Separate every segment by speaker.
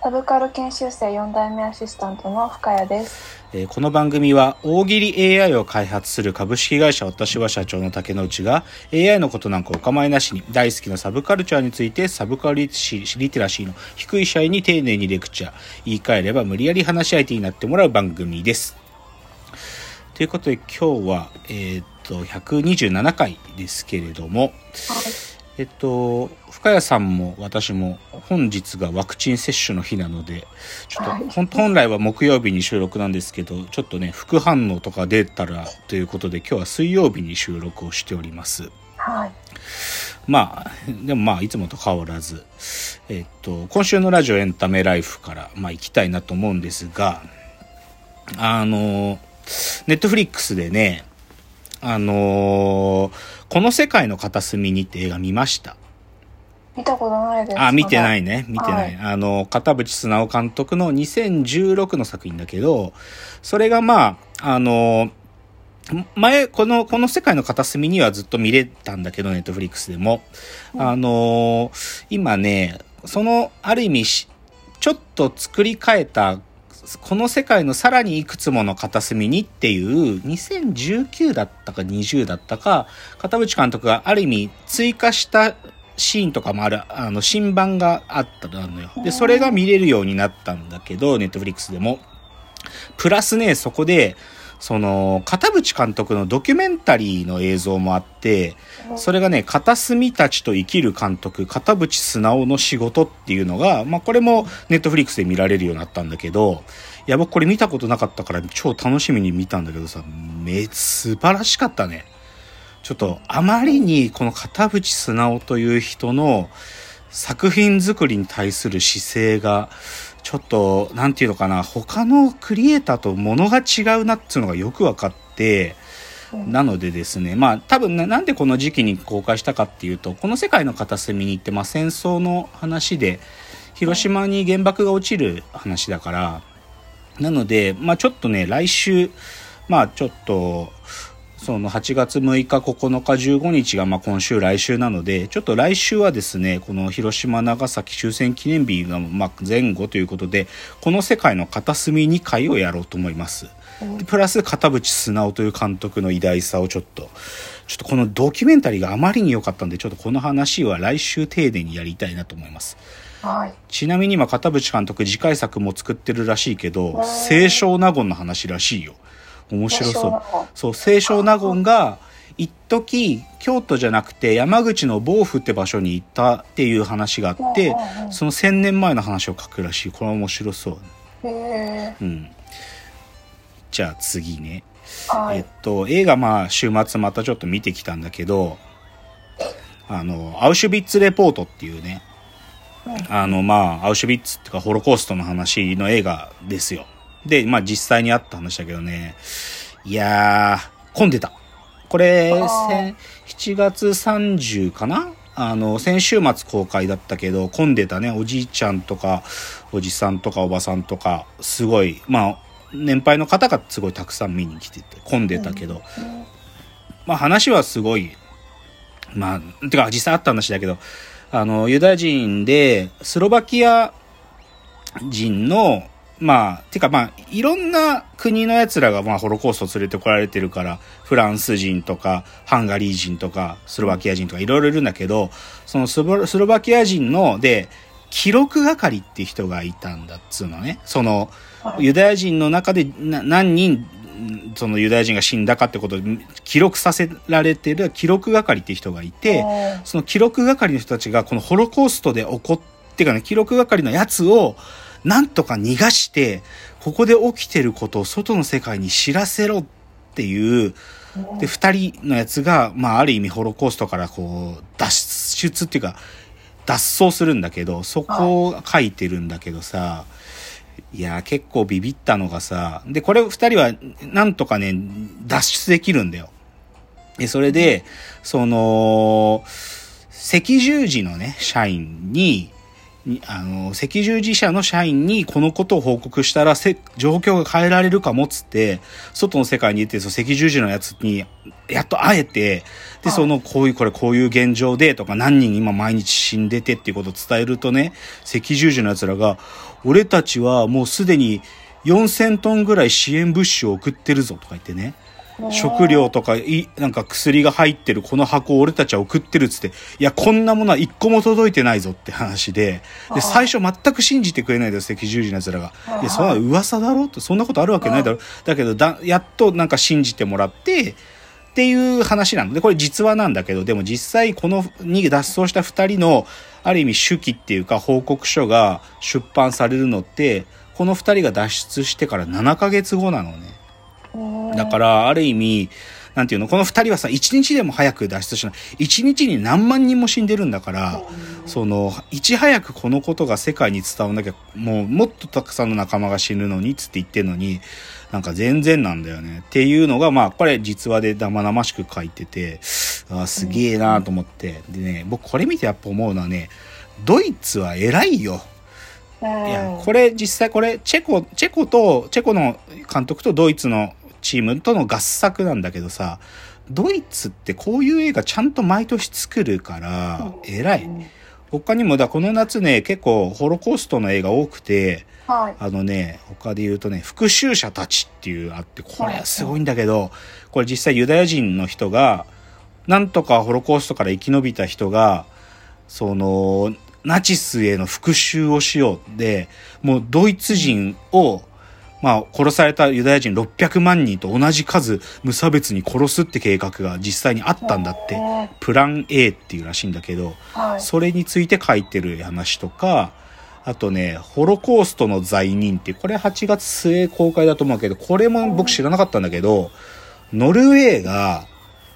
Speaker 1: サブカル研修生4代目アシスタントの深谷です。
Speaker 2: えーこの番組は大喜利 AI を開発する株式会社私は社長の竹之内が AI のことなんかお構いなしに大好きなサブカルチャーについてサブカルリテラシーの低い社員に丁寧にレクチャー言い換えれば無理やり話し相手になってもらう番組です。ということで今日は、えーっと127回ですけれども、えっと、深谷さんも私も本日がワクチン接種の日なので、ちょっと、
Speaker 1: はい
Speaker 2: 本来は木曜日に収録なんですけど、ちょっとね、副反応とか出たらということで、今日は水曜日に収録をしております。
Speaker 1: はい。
Speaker 2: まあ、でもまあ、いつもと変わらず、えっと、今週のラジオエンタメライフから、まあ、行きたいなと思うんですが、あの、ネットフリックスでね、あのこの世界の片隅にって映画見ました？
Speaker 1: 見たことないです。
Speaker 2: あ、見てない
Speaker 1: ね。
Speaker 2: ね。見てない。
Speaker 1: は
Speaker 2: あの、片渕素直監督の2016の作品だけど、それがまあ、あの、前、この、この世界の片隅にはずっと見れたんだけど、ネットフリックスでも。あの、今ね、その、ある意味し、ちょっと作り変えた、この世界のさらにいくつもの片隅にっていう、2019だったか20だったか、片渕監督がある意味追加したシーンとかもある、あの、新版があったのよ。で、それが見れるようになったんだけど、ネットフリックスでも。プラスね、そこで、その、片渕監督のドキュメンタリーの映像もあって、それがね、片隅たちと生きる監督、片渕素直の仕事っていうのが、まあこれもネットフリックスで見られるようになったんだけど、いや僕これ見たことなかったから超楽しみに見たんだけどさ、め、素晴らしかったね。ちょっとあまりにこの片渕素直という人の作品作りに対する姿勢が、ちょっと、なんていうのかな、他のクリエイターと物が違うなっていうのがよく分かって、なのでですね、まあ多分ななんでこの時期に公開したかっていうと、この世界の片隅に行って、まあ戦争の話で、広島に原爆が落ちる話だから、なので、まあちょっとね、来週、まあちょっと、その8月6日、9日、15日がまあ今週、来週なので、ちょっと来週はですね、この広島、長崎終戦記念日がまあ前後ということで、この世界の片隅2回をやろうと思います。でプラス片渕素直という監督の偉大さをちょっと、ちょっとこのドキュメンタリーがあまりに良かったんで、ちょっとこの話は来週丁寧にやりたいなと思います。
Speaker 1: はい。
Speaker 2: ちなみに今片渕監督次回作も作ってるらしいけど、清少納言の話らしいよ。面白そう。そう、清少納言が、一時京都じゃなくて山口の防府って場所に行ったっていう話があってその千年前の話を書くらしい。これは面白そう。うん。じゃあ次ね。
Speaker 1: はい
Speaker 2: えっ。と、映画まあ週末またちょっと見てきたんだけど、あの、アウシュビッツレポートっていうね、あのまあ、アウシュビッツっていうかホロコーストの話の映画ですよ。で、まあ実際にあった話だけどね、いやー、混んでた。これ、
Speaker 1: あー。
Speaker 2: せん7月30かな？あの、先週末公開だったけど、混んでたね、おじいちゃんとか、おじさんとかおばさんとか、すごい、まあ、年配の方がすごいたくさん見に来てて、混んでたけど、まあ話はすごい、まあ、てか実際あった話だけど、あの、ユダヤ人で、スロバキア人の、まあ、てかまあ、いろんな国の奴らがまあ、ホロコースト連れてこられてるから、フランス人とか、ハンガリー人とか、スロバキア人とかいろいろいるんだけど、そのスロスロバキア人の、で、記録係って人がいたんだっつうのね。その、ユダヤ人の中でな何人、んそのユダヤ人が死んだかってことを記録させられてる記録係って人がいて、
Speaker 1: うん
Speaker 2: その記録係の人たちがこのホロコーストで起こってかね、記録係のやつをなんとか逃がして、ここで起きてることを外の世界に知らせろっていう、で、二人のやつが、まあある意味ホロコーストからこう脱出っていうか、脱走するんだけど、そこを書いてるんだけどさ、いや結構ビビったのがさ、で、これ二人はなんとかね、脱出できるんだよ。で、それで、その、赤十字のね、社員、にあの、赤十字社の社員にこのことを報告したら、せ、状況が変えられるかもっつって、外の世界に出て、その赤十字のやつに、やっと会えて、で、
Speaker 1: はい
Speaker 2: その、こういう、これ、こういう現状で、とか、何人今毎日死んでてっていうことを伝えるとね、赤十字の奴らが、俺たちはもうすでに4000トンぐらい支援物資を送ってるぞ、とか言ってね。食料とかい、なんか薬が入ってるこの箱を俺たちは送ってるっつって、いや、こんなものは一個も届いてないぞって話で、で、最初全く信じてくれないんだよ、赤十字の奴らが。いや、そんな噂だろって、そんなことあるわけないだろ。だけど、だ、やっとなんか信じてもらって、っていう話なので、これ実話なんだけど、でも実際このに脱走した二人の、ある意味手記っていうか報告書が出版されるのって、この二人が脱出してから7ヶ月後なのね。だから、ある意味、なんていうの、この二人はさ、一日でも早く脱出しない。一日に何万人も死んでるんだから、その、いち早くこのことが世界に伝わんなきゃ、もう、もっとたくさんの仲間が死ぬのに、つって言ってるのに、なんか全然なんだよね。っていうのが、まあ、これ実話で生々しく書いてて、あーすげえなと思って。でね、僕これ見てやっぱ思うのはね、ドイツは偉いよ。いや、これ実際これ、チェコ、チェコと、チェコの監督とドイツのチームとの合作なんだけどさ、ドイツってこういう映画ちゃんと毎年作るから、偉い。他にもだ、この夏ね、結構ホロコーストの映画多くて、
Speaker 1: はい。
Speaker 2: あのね、他で言うとね、復讐者たちっていうあって、これはすごいんだけど、これ実際ユダヤ人の人が、なんとかホロコーストから生き延びた人が、その、ナチスへの復讐をしようで、もうドイツ人を、まあ、殺されたユダヤ人600万人と同じ数無差別に殺すって計画が実際にあったんだって。プラン A っていうらしいんだけど、
Speaker 1: はい。
Speaker 2: それについて書いてる話とか、あとね、ホロコーストの罪人ってこれ8月末公開だと思うけど、これも僕知らなかったんだけど、ノルウェーが、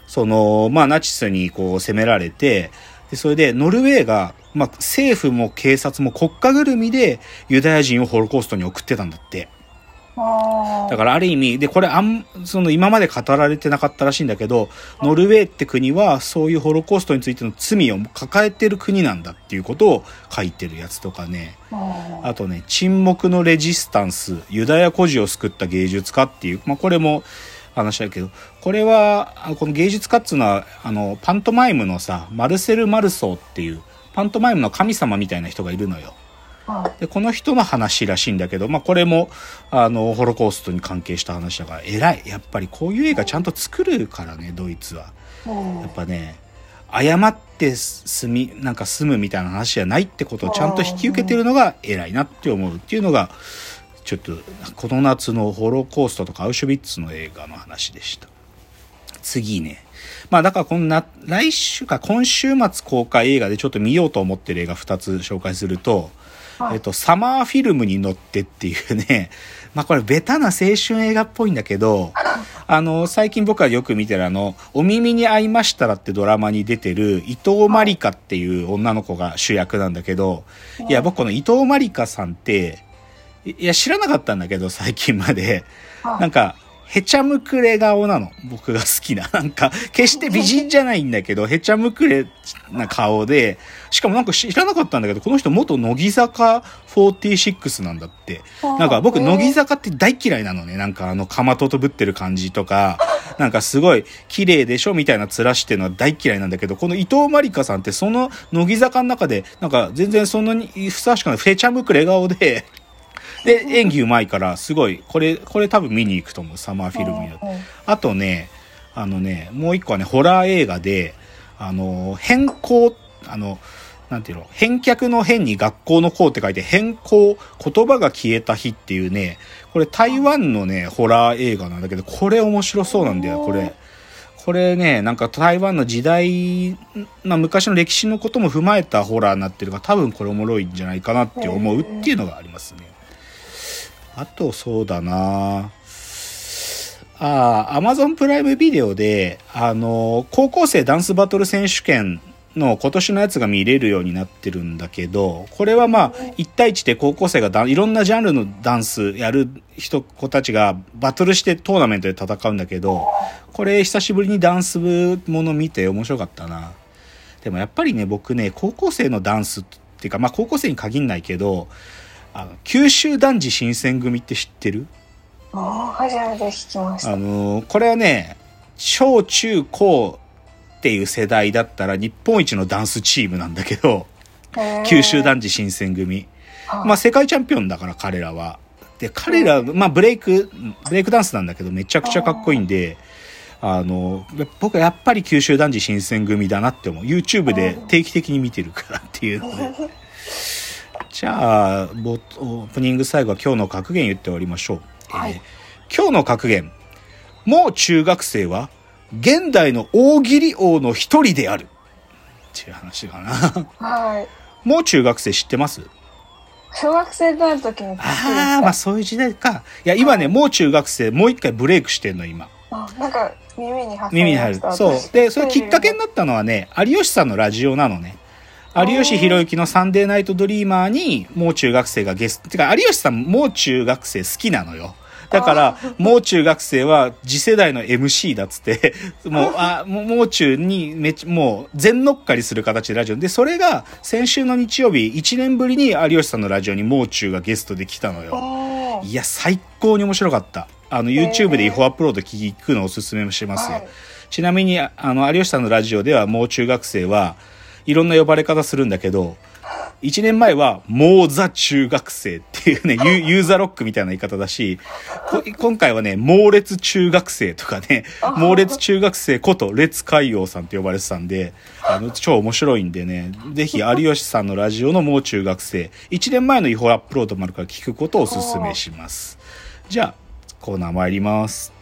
Speaker 2: その、まあナチスにこう攻められて、でそれでノルウェーが、まあ政府も警察も国家ぐるみでユダヤ人をホロコーストに送ってたんだって。だからある意味、で、これあん、その今まで語られてなかったらしいんだけど、ノルウェーって国はそういうホロコーストについての罪を抱えてる国なんだっていうことを書いてるやつとかね。
Speaker 1: あ
Speaker 2: あとね、沈黙のレジスタンス、ユダヤ孤児を救った芸術家っていう、まあこれも話だけど、これは、あこの芸術家っていうのは、あの、パントマイムのさ、マルセル・マルソーっていう、パントマイムの神様みたいな人がいるのよ。
Speaker 1: はい。
Speaker 2: で、この人の話らしいんだけど、まあ、これも、あの、ホロコーストに関係した話だから、偉い。やっぱりこういう映画ちゃんと作るからね、ドイツは。
Speaker 1: うん
Speaker 2: やっぱね、謝って住み、なんか住むみたいな話じゃないってことをちゃんと引き受けてるのが偉いなって思うっていうのが、ちょっと、この夏のホロコーストとかアウシュビッツの映画の話でした。次ね。まあだからこのな、来週か今週末公開映画でちょっと見ようと思ってる映画2つ紹介すると、
Speaker 1: はい
Speaker 2: えっと、サマーフィルムに乗ってっていうね、まあこれベタな青春映画っぽいんだけど、あの、最近僕がよく見てるあの、お耳に合いましたらってドラマに出てる伊藤まりかっていう女の子が主役なんだけど、いや、僕この伊藤まりかさんって、いいや、知らなかったんだけど、最近まで。
Speaker 1: はい
Speaker 2: なんか、へちゃむくれ顔なの。僕が好きな。なんか、決して美人じゃないんだけど、へちゃむくれな顔で、しかもなんか知らなかったんだけど、この人元乃木坂46なんだって。なんか僕、乃木坂って大嫌いなのね。なんかあの、かまととぶってる感じとか、なんかすごい綺麗でしょみたいな面してるのは大嫌いなんだけど、この伊藤まりかさんってその乃木坂の中で、なんか全然そんなにふさわしくない、フェチャムクレ顔で、で、演技うまいから、すごい、これ、これ多分見に行くと思う、サマーフィルムに。あとね、あのね、もう一個はね、ホラー映画で、あの、変更、あの、なんていうの、返却の変に学校の校って書いて、変更、言葉が消えた日っていうね、これ台湾のね、ホラー映画なんだけど、これ面白そうなんだよ、これ。これね、なんか台湾の時代、まあ昔の歴史のことも踏まえたホラーになってるから、多分これおもろいんじゃないかなって思うっていうのがありますね。あと、そうだなああ、アマゾンプライムビデオで、あの、高校生ダンスバトル選手権の今年のやつが見れるようになってるんだけど、これはまあ、1対1で高校生がいろんなジャンルのダンスやる人、子たちがバトルしてトーナメントで戦うんだけど、これ久しぶりにダンス部もの見て面白かったな。でもやっぱりね、僕ね、高校生のダンスっていうか、まあ高校生に限んないけど、あの、九州男児新選組って知ってる？
Speaker 1: 初めて聞きました
Speaker 2: あのーこれはね、小中高っていう世代だったら日本一のダンスチームなんだけど、九州男児新選組。ま
Speaker 1: ま
Speaker 2: あ世界チャンピオンだから彼らは。で、彼ら、まあブレイク、ブレイクダンスなんだけどめちゃくちゃかっこいいんで、あの、僕はやっぱり九州男児新選組だなって思う。YouTube で定期的に見てるからっていうので。じゃあ、ボオープニング最後は今日の格言言っておりましょう。
Speaker 1: はい
Speaker 2: えー今日の格言。もう中学生は現代の大喜利王の一人である。っていう話かな。
Speaker 1: はい
Speaker 2: もう中学生知ってます？
Speaker 1: 小学生になる時に
Speaker 2: ああ、まあそういう時代か。いや、今ね、もう中学生、もう一回ブレイクしてんの、今。
Speaker 1: あなんか耳に挟
Speaker 2: 耳に入る。そう。で、それきっかけに
Speaker 1: な
Speaker 2: なったのはね、有吉さんのラジオなのね。有吉弘行のサンデーナイトドリーマーに、もう中学生がゲスト。てか、有吉さん、もう中学生好きなのよ。だから、もう中学生は次世代の MC だっつって、もう、あ、もう中にめっちゃ、もう全乗っかりする形でラジオ。で、それが先週の日曜日、1年ぶりに有吉さんのラジオにもう中がゲストで来たのよ。いや、最高に面白かった。あの、YouTube で違法アップロード聞くのをおすすめしますよ。
Speaker 1: はい
Speaker 2: ちなみに、あの、有吉さんのラジオでは、もう中学生はいろんな呼ばれ方するんだけど、1年前は、もうザ中学生っていうね、ユ ユーザロックみたいな言い方だし、こ今回はね、猛烈中学生とかね、猛烈中学生こと烈海洋さんって呼ばれてたんで、あの、超面白いんでね、ぜひ有吉さんのラジオのもう中学生、1年前の違法アップロードもあるから聞くことをおすすめします。じゃあ、コーナー参ります。